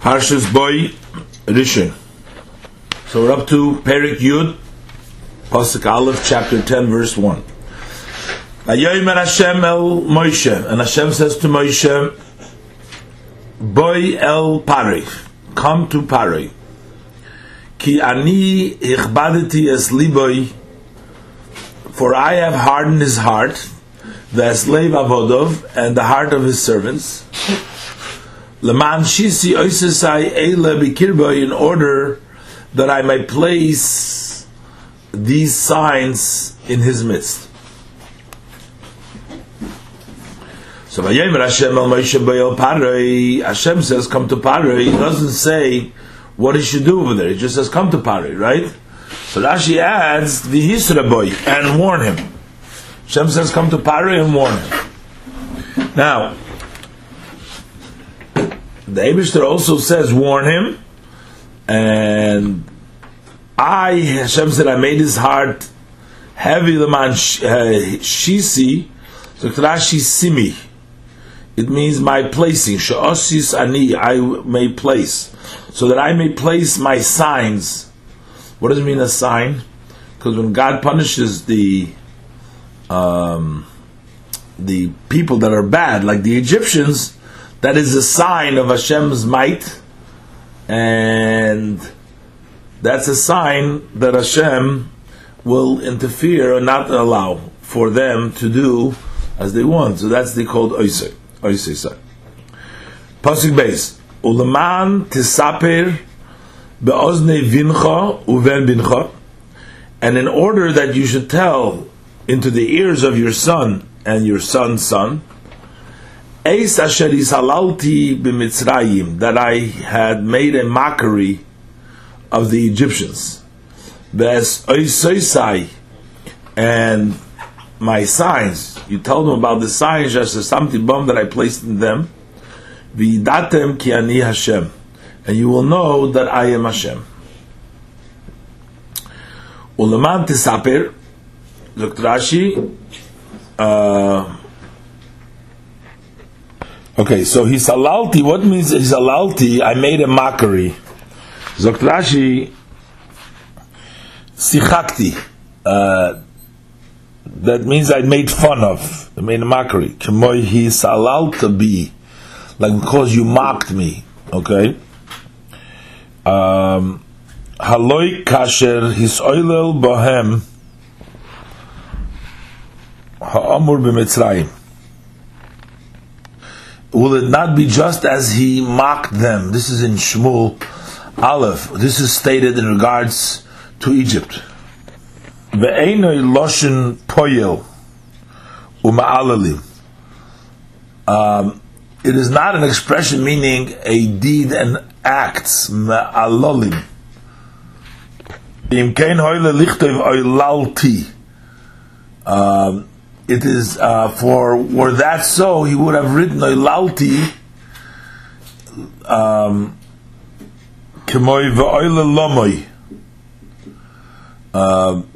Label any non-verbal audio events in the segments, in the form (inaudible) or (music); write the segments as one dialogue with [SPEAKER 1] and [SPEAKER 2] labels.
[SPEAKER 1] Parshas Boy Rishon. So we're up to Perik Yud, Pasuk Aleph, chapter 10, verse 1. Vayomer Hashem el Moshe, and Hashem says to Moshe, Boy el Pari, come to Pari. Ki ani ichbadeti es liboy, for I have hardened his heart, the slave avodov, and the heart of his servants. Leman shisi oisesai eile bikirba, in order that I may place these signs in his midst. So Vayomer Hashem el Moshe Boyel Paroi, Hashem says, come to Paroi. He doesn't say what he should do over there. He just says, come to Paroi, right? So Rashi adds, the Yisra boy, and warn him. Hashem says, come to Paroi and warn him. Now, the Abishter also says, warn him, and I, Hashem said, I made his heart heavy, the man shisi, so Rashi simi. It means my placing. Sha'osis ani, I may place. So that I may place my signs. What does it mean a sign? Because when God punishes the um, the people that are bad, like the Egyptians, that is a sign of Hashem's might, and that's a sign that Hashem will interfere or not allow for them to do as they want. So that's the called oisei. Oisei say. Pasuk base. Uleman tisaper be'ozne vincha uven bincha. And in order that you should tell into the ears of your son and your son's son, Eis asher isalalti b'mitzrayim, that I had made a mockery of the Egyptians. Ves oisoisai, and my signs. You told them about the signs, just something bomb that I placed in them. Vidatem ki ani Hashem, and you will know that I am Hashem. Uleman tisaper, Dr. Rashi. Uh, okay, so he's alalti. What means he's alalti? I made a mockery. Dr. Rashi. Sichakti. Uh, that means I made fun of, I made a mockery. Kemoy he salalta bi, like because you mocked me. Okay. Um, haloi kasher his oilel bohem ha'amur b'mitzrayim. Will it not be just as he mocked them? This is in Shmuel Aleph. This is stated in regards to Egypt. Ve'enoi loshin poyel uma'alalim. Um, it is not an expression meaning a deed and acts ma'alalim. Um, it is uh, for were that so, he would have written oilalti. Um, lomoy. Um,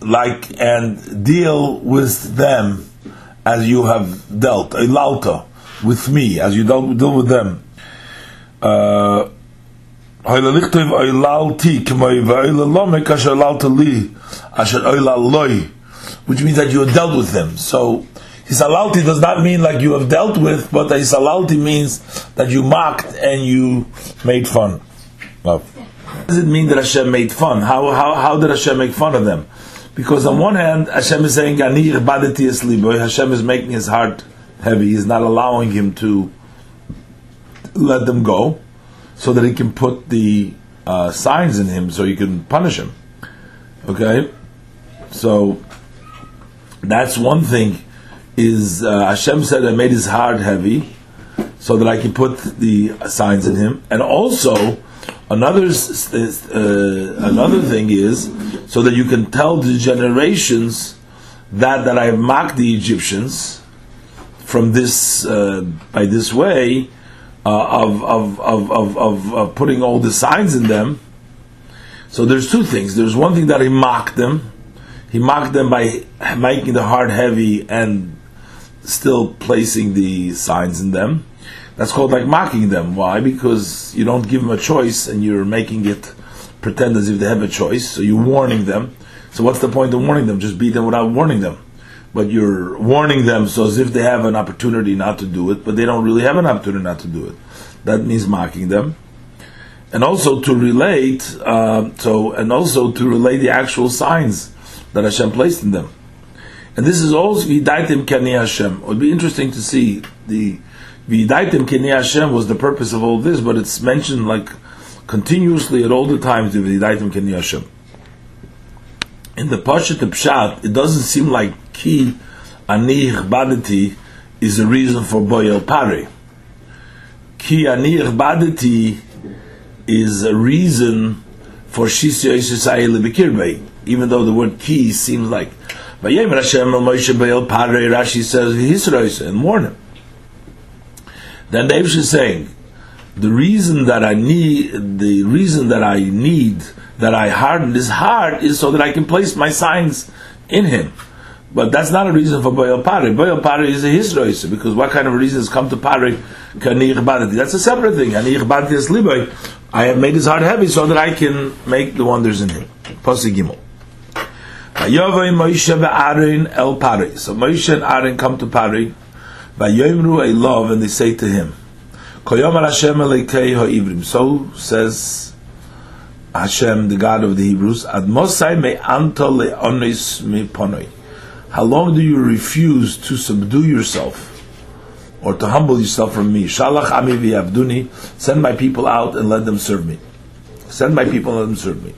[SPEAKER 1] like and deal with them as you have dealt a lauta with me as you dealt deal with them. Uh, as you dealt which means that you have dealt with them. So his hisalalti does not mean like you have dealt with, but his hisalalti means that you mocked and you made fun of does it mean that Hashem made fun? How, how, how did Hashem make fun of them? Because on one hand, Hashem is saying, Hashem is making his heart heavy. He's not allowing him to let them go so that he can put the uh, signs in him so he can punish him. Okay? So, that's one thing is uh, Hashem said I made his heart heavy so that I can put the signs in him. And also, Another uh, another thing is so that you can tell the generations that that I have mocked the Egyptians from this uh, by this way uh, of, of, of, of, of, of putting all the signs in them. So there's two things. There's one thing that he mocked them. He mocked them by making the heart heavy and still placing the signs in them. That's called like mocking them. Why? Because you don't give them a choice and you're making it pretend as if they have a choice. So you're warning them. So what's the point of warning them? Just beat them without warning them. But you're warning them so as if they have an opportunity not to do it, but they don't really have an opportunity not to do it. That means mocking them. And also to relate, uh, so and also to relate the actual signs that Hashem placed in them. And this is also Vidaitim Keni Hashem. It would be interesting to see the Vidaitim Keni Hashem was the purpose of all this, but it's mentioned like continuously at all the times the Vidaitim Keni Hashem. In the Pashat Pshat, it doesn't seem like Ki Ani Badati is a reason for Boyel Pare. Ki Ani Badati is a reason for Shisya Yisrael Bekirbei, even though the word Ki seems like Vayem Hashem El Moshe Pare, Rashi says Hisrois and warn him. Then the is saying, the reason that I need, the reason that I need, that I harden his heart is so that I can place my signs in him. But that's not a reason for Boyal Pari. Boyal Pari is a hisroisa, because what kind of reasons come to Pari? That's a separate thing. I have made his heart heavy so that I can make the wonders in him. Pasuk Gimel. Moshe el. So Moshe and Aaron come to Pari. Vayomru a love, and they say to him. So says Hashem, the God of the Hebrews, Ad Mosai me anto le'onis me ponoi. How long do you refuse to subdue yourself? Or to humble yourself from me. Shalach ami v'yavduni. Send my people out and let them serve me. Send my people and let them serve me.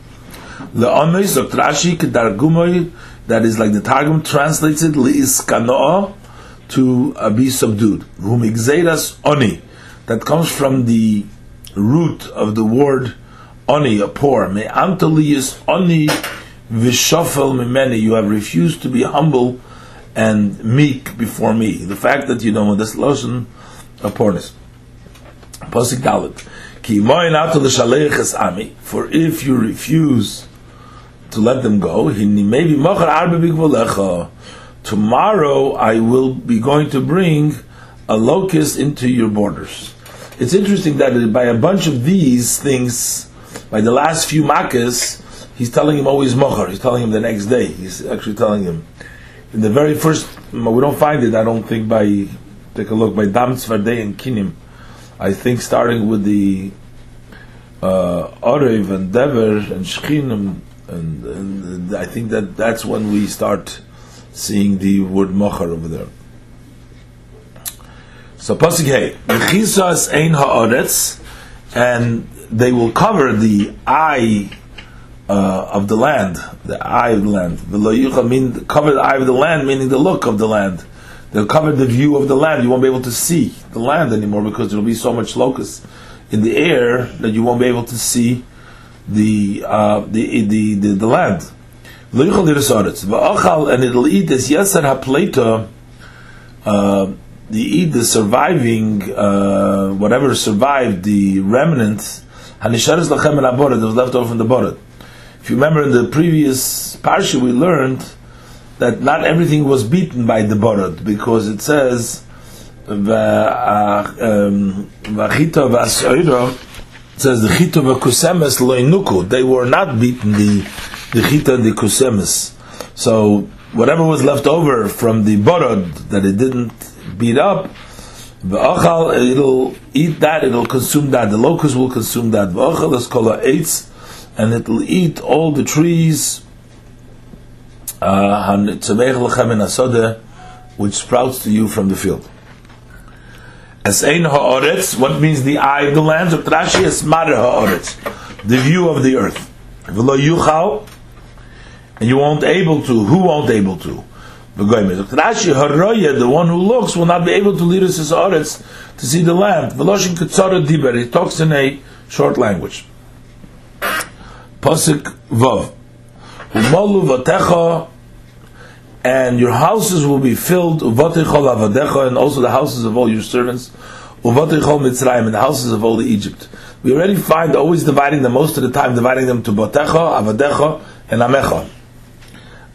[SPEAKER 1] Le'onis, Dr. Rashi, kedargumoy, that is like the Targum translates it, li'iskano'ah, to uh, be subdued. Whom oni, that comes from the root of the word oni, a poor. Me antoliyis oni vishofel mimeni. You have refused to be humble and meek before me. The fact that you know this lotion of poorness. Posik dalit. Ki ami. For if you refuse to let them go, maybe tomorrow I will be going to bring a locust into your borders. It's interesting that by a bunch of these things, by the last few makkahs, he's telling him always mochar. He's telling him the next day. He's actually telling him. In the very first, we don't find it, I don't think, by, take a look, by Dam Tzvardei and Kinim. I think starting with the uh, and Dever and Shchinim, and, and, I think that that's when we start seeing the word mochar over there. So pasuk hey, ein haaretz, and they will cover the eye uh, of the land, the eye of the land. The mean cover the eye of the land, meaning the look of the land. They'll cover the view of the land. You won't be able to see the land anymore because there'll be so much locust in the air that you won't be able to see the uh, the, the, the the land and it'll eat this yasar hapleta, uh, the eat the surviving, uh, whatever survived, the remnants, hanisharis lachem and aborad, that was left over from the borad. If you remember in the previous parsha, we learned that not everything was beaten by the borad, because it says, uh, um, it says the chito v'kusemes loinuku. They were not beaten the the chita and the kusemes. So whatever was left over from the borod that it didn't beat up, v'achal it'll eat that. It'll consume that. The locust will consume that. V'achal is called eitz, and it'll eat all the trees. Uh, which sprouts to you from the field. As ein ha'oretz, what means the eye of the land? Of Rashi is mare the view of the earth. V'lo yuchal, and you won't able to. Who won't able to? Rashi haroya, the one who looks, will not be able to lead us his oretz to see the land. Veloshin ketzara diber. He talks in a short language. Pasuk vav. Umalu vatecha and your houses will be filled and also the houses of all your servants and the houses of all the Egypt. We already find always dividing them most of the time, dividing them to Batecha, Avadecha, and Amecha.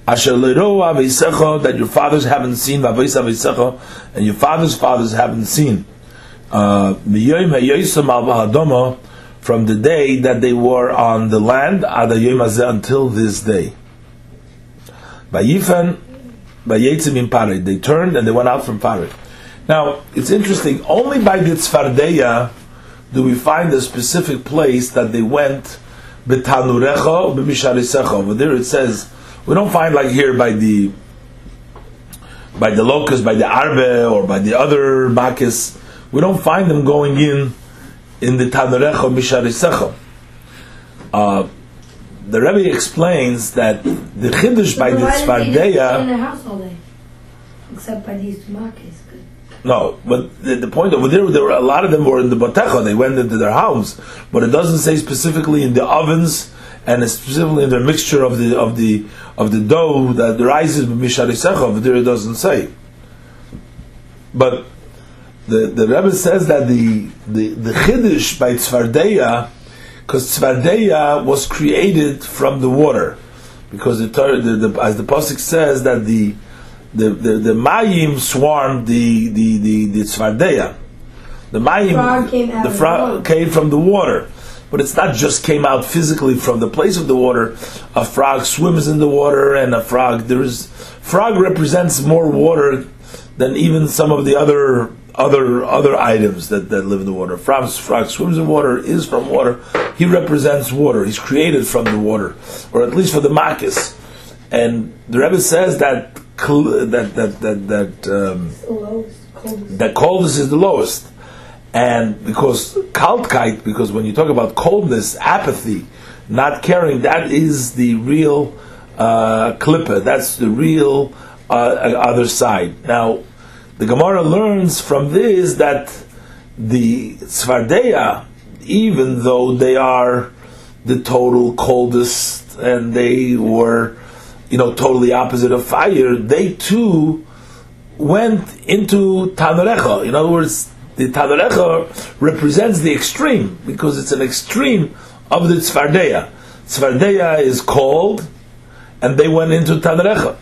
[SPEAKER 1] Asher that your fathers haven't seen, and your fathers' fathers haven't seen. Uh, from the day that they were on the land until this day. Vayifan, vayetzim in Paray. They turned and they went out from Paray. Now, it's interesting, only by the Tzfardeya do we find a specific place that they went. Over there it says, we don't find like here by the by the locust, by the arbe, or by the other makis. We don't find them going in in the Tanurecha Misharisecha. Uh, the Rebbe explains that the Chiddush by the Tzfardeya.
[SPEAKER 2] in the house all day, except by these two markets.
[SPEAKER 1] No, but the, the, point over there, there were a lot of them were in the Botecha. They went into their homes, but it doesn't say specifically in the ovens and specifically in the mixture of the of the of the dough that rises with misharisecha. Over there, it doesn't say. But the the Rebbe says that the the the chiddush by Tzvardeya, because Tzvardeya was created from the water, because the, the, the as the pasuk says that the the the, the mayim swarmed the the the, the Tzvardeya. The mayim,
[SPEAKER 2] frog came
[SPEAKER 1] the frog came from the water. But it's not just came out physically from the place of the water. A frog swims in the water, and a frog there is frog represents more water than even some of the other other other items that, that live in the water. Frog, frog swims in water, is from water. He represents water. He's created from the water, or at least for the makis. And the Rebbe says that that that that that um, that coldness is the lowest, and because kaltkite, because when you talk about coldness, apathy, not caring, that is the real uh, klippa. That's the real uh, other side. Now the Gemara learns from this that the Svardeya, even though they are the total coldest and they were, you know, totally opposite of fire, they too went into Tanorecha. In other words, the Tanorecha represents the extreme because it's an extreme of the Tzvardeya. Tzvardeya is cold, and they went into Tanorecha.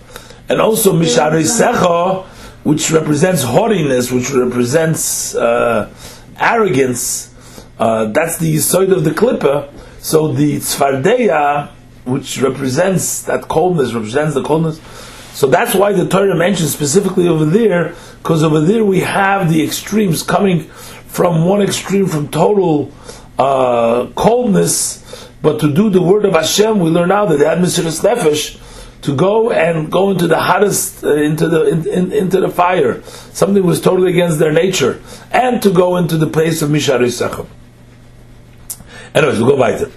[SPEAKER 1] And also Misharei Secha which represents haughtiness, which represents uh, arrogance. Uh, that's the side of the klippa. So the tzfardeya, which represents that coldness, represents the coldness. So that's why the Torah mentions specifically over there, because over there we have the extremes coming from one extreme, from total uh, coldness, but to do the word of Hashem, we learn now that the had is Nefesh, to go and go into the hottest, uh, into the in, in, into the fire. Something was totally against their nature, and to go into the place of Mishar Yisachim. Anyways, we'll go weiter.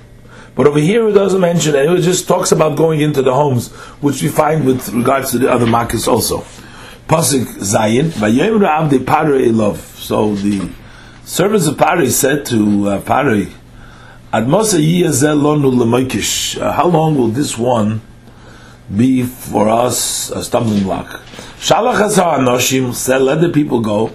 [SPEAKER 1] But over here it doesn't mention, and it just talks about going into the homes, which we find with regards to the other markets also. Pasuk Zayin, Vayem Rav de Pare love. So the servants of Pare said to uh, Pare, Admosa Yiyazel Lonu Lemoikish. Uh, how long will this one be for us a stumbling block. Shalach Hazar Anoshim said, let the people go.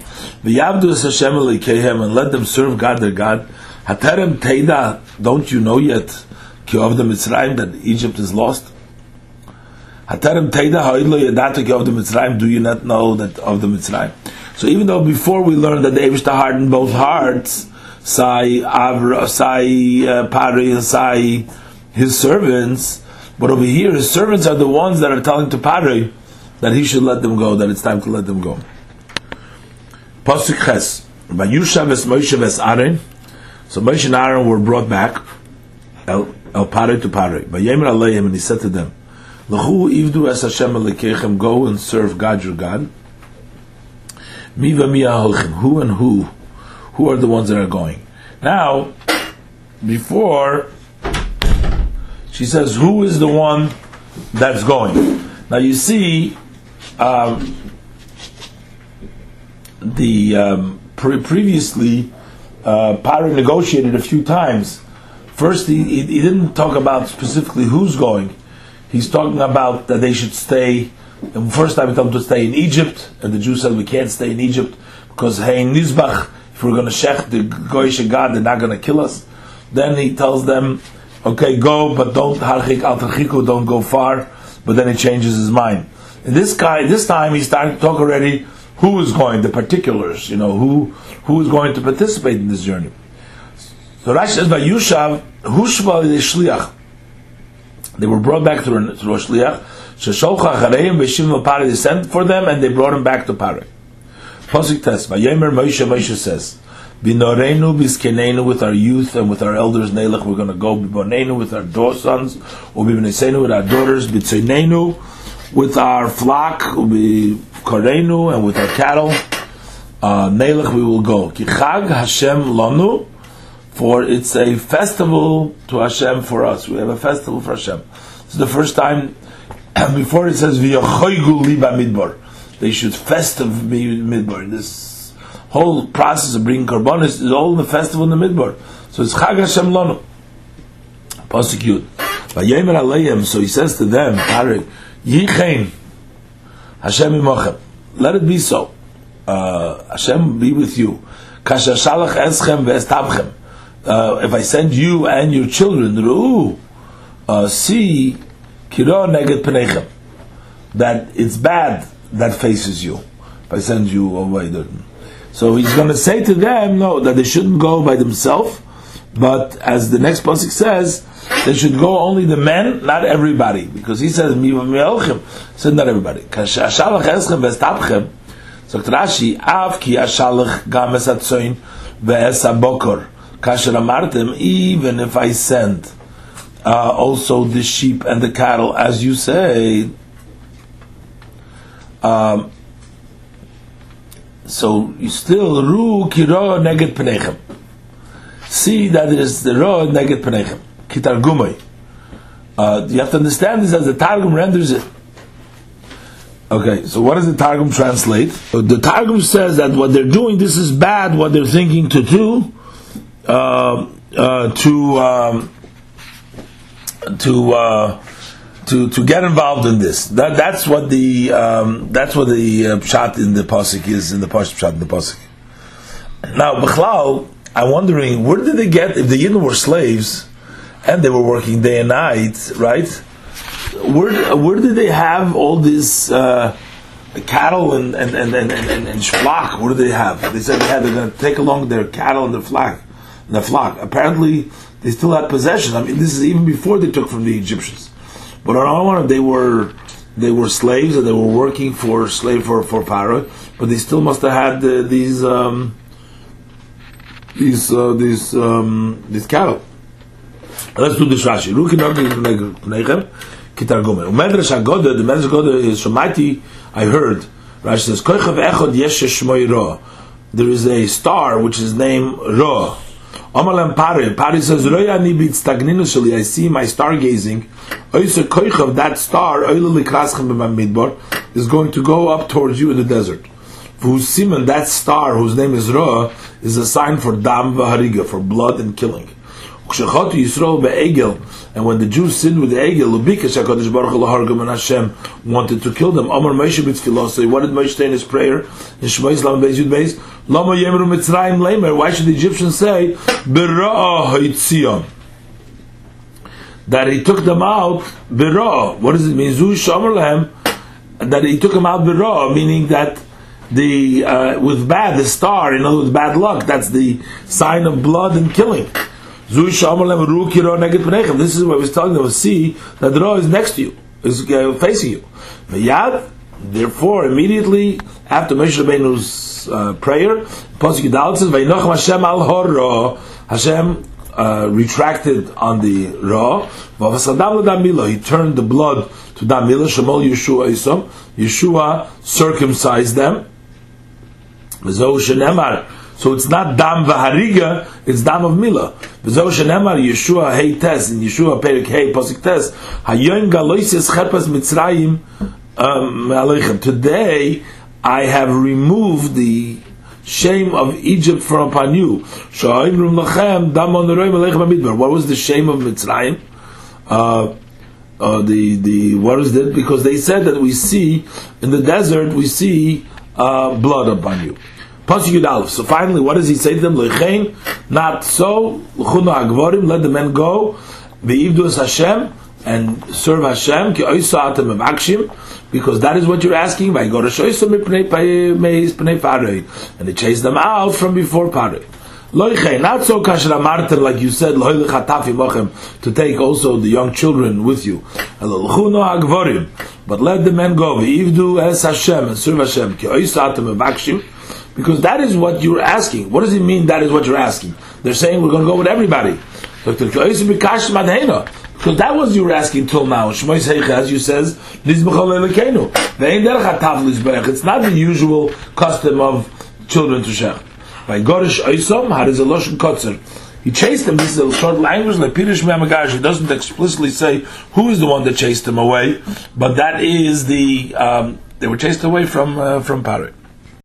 [SPEAKER 1] V'yavdu es Hashem Elikehem and let them serve God their God. Haterem Teida, don't you know yet, ki of the Mitzrayim, that Egypt is lost? Haterem Teida ha'idlo yadata ki of the Mitzrayim, do you not know that of the Mitzrayim? So even though before we learned that the Eivish hardened both hearts, Sai Avra, Sai uh, Pari, and Sai his servants, but over here, his servants are the ones that are telling to Pare that he should let them go, that it's time to let them go. Pasuk Ches. Vayushav es Moshe ves Aaron. So Moshe and Aaron were brought back. El, el Pare to Pare. And he said to them, L'chu ivdu es Hashem alikechem, go and serve God your God. Mi va mi who and who, who are the ones that are going? Now, before she says, "Who is the one that's going?" Now you see, um, the um, pre- previously uh, Pari negotiated a few times. First, he, he, he, didn't talk about specifically who's going. He's talking about that they should stay. The first time he told them to stay in Egypt, and the Jews said we can't stay in Egypt because hey Nizbach, if we're going to shech the Goyish God, they're not going to kill us. Then he tells them Okay, go, but don't harchik al don't go far, but then he changes his mind. And this guy, this time he's starting to talk already who is going, the particulars, you know, who who is going to participate in this journey. So Rashi says, Vayushav, Hushva Shliach. They were brought back to, to Rosh Shliach. Shesholcha Chareim Veshim Pari, they sent for them and they brought him back to Pari. Pasuk test, Vayemer Moshe, Moshe says, Biskenenu with our youth and with our elders Nelech, we're going to go Bibonenu with our daughter sons, or Bibonesenu with our daughters, Bitzenenu with our flock, Korenu and with our cattle. Uh, Nelech we will go. Kichag Hashem Lanu, for it's a festival to Hashem for us. We have a festival for Hashem. Is the first time (coughs) before it says V'yachoygu liba midbar. They should festive midbar. This whole process of bringing korbanos is all in the festival in the midbar. So it's Chag Hashem Lanu. Pasuk Yud. Vayemer Aleim, so he says to them, Pare, Yichein, Hashem imochem. Let it be so. Uh, Hashem be with you. Kasha shalach eschem ve'estabchem. Uh, if I send you and your children, Ru'u, uh, see, kiro neged penechem, that it's bad that faces you. If I send you away, so he's going to say to them, no, that they shouldn't go by themselves, but as the next pasuk says, they should go only the men, not everybody, because he says mi'elchem, said not everybody. So Rashi, av ki ashalach gam es atzoin ve'es abokor, kasher amartem, even if I send uh, also the sheep and the cattle, as you say, um, so you still ru kiro neged penechem. See that it is the ro neged penechem. Kitar gumay. Uh, you have to understand this as the Targum renders it. Okay, so what does the Targum translate? The Targum says that what they're doing, this is bad, what they're thinking to do, uh, uh, to, um, to, uh, to to get involved in this. That that's what the um, that's what the uh, shot in the pasuk is in the pasuk shot in the pasuk. Now, Bechlau, I'm wondering where did they get if the Yidden were slaves and they were working day and night, right? Where where did they have all this uh, cattle and and and and, and, and flock? What did they have? They said they had going to take along their cattle and their flock. And the flock. Apparently, they still had possession. I mean, this is even before they took from the Egyptians. But on Aron, they were they were slaves and they were working for slave for for Pharaoh, but they still must have had uh, these um, these uh, these um, these cattle. Let's do this Rashi. Ruki Nechem Kitargumen. Umedrash Agoda, the Medrash Agoda is Shomati. I heard. Rashi says Koichav Echod Yeshesh Moiro. There is a star which is named Ra. Amalem Pari. Pari says, Royani bit stagninu. I see my stargazing. Oysa koichav, that star, oila likraschem midbar, is going to go up towards you in the desert. Whose that star, whose name is Ra, is a sign for dam v'hariga, for blood and killing. Ukshachatu Yisrael be'egel, and when the Jews sinned with the egel, Lubika Shakadosh Baruch Hu and Hashem wanted to kill them. Amar Moshe b'tfilah. What did Moshe say in his prayer in Shema Islam Beis Yud Beis? Lama Yemru Mitzrayim Lemer. Why should the Egyptians say Bera'ah Haitzion? That he took them out Bera'ah. What does it mean? Zu Lehem. That he took them out Bera'ah, meaning that the uh, with bad the star, in other words, bad luck. That's the sign of blood and killing. This is what was telling them. See that the Ra is next to you, is uh, facing you. Therefore, immediately after Moshe Rabbeinu's uh, prayer, Pasuk Yudal says, "Vayinochem Hashem al hor Hashem uh, retracted on the Ra. Vavasadam damila. He turned the blood to damila. Shemol Yeshua Isom. Yeshua circumcised them. V'zo shenemar. So it's not dam v'hariga, it's dam of mila. V'zo shenemar Yeshua hey tes, in Yeshua perik hey posik tes, hayon galoisis cherpas mitzrayim um, Today, I have removed the shame of Egypt from upon you. Sha'im rum lachem dam on roim aleichem amidbar. What was the shame of Mitzrayim? Uh, uh, the the what is that? Because they said that we see in the desert we see uh, blood upon you. So finally, what does he say to them? Not so. Let the men go. Hashem and serve Hashem ki because that is what you're asking and they chase them out from before. Loiche, not so kasher amarter like you said, to take also the young children with you. But let the men go. V'ivdu es Hashem and serve Hashem. Because that is what you're asking. What does it mean that is what you're asking? They're saying we're going to go with everybody. Because that was you were asking till now. As you says, it's not the usual custom of children to share. By Gorish Oisom? He chased him. This is a short language like Pirish Mamagash. He doesn't explicitly say who is the one that chased him away, but that is the um, they were chased away from uh, from Parit.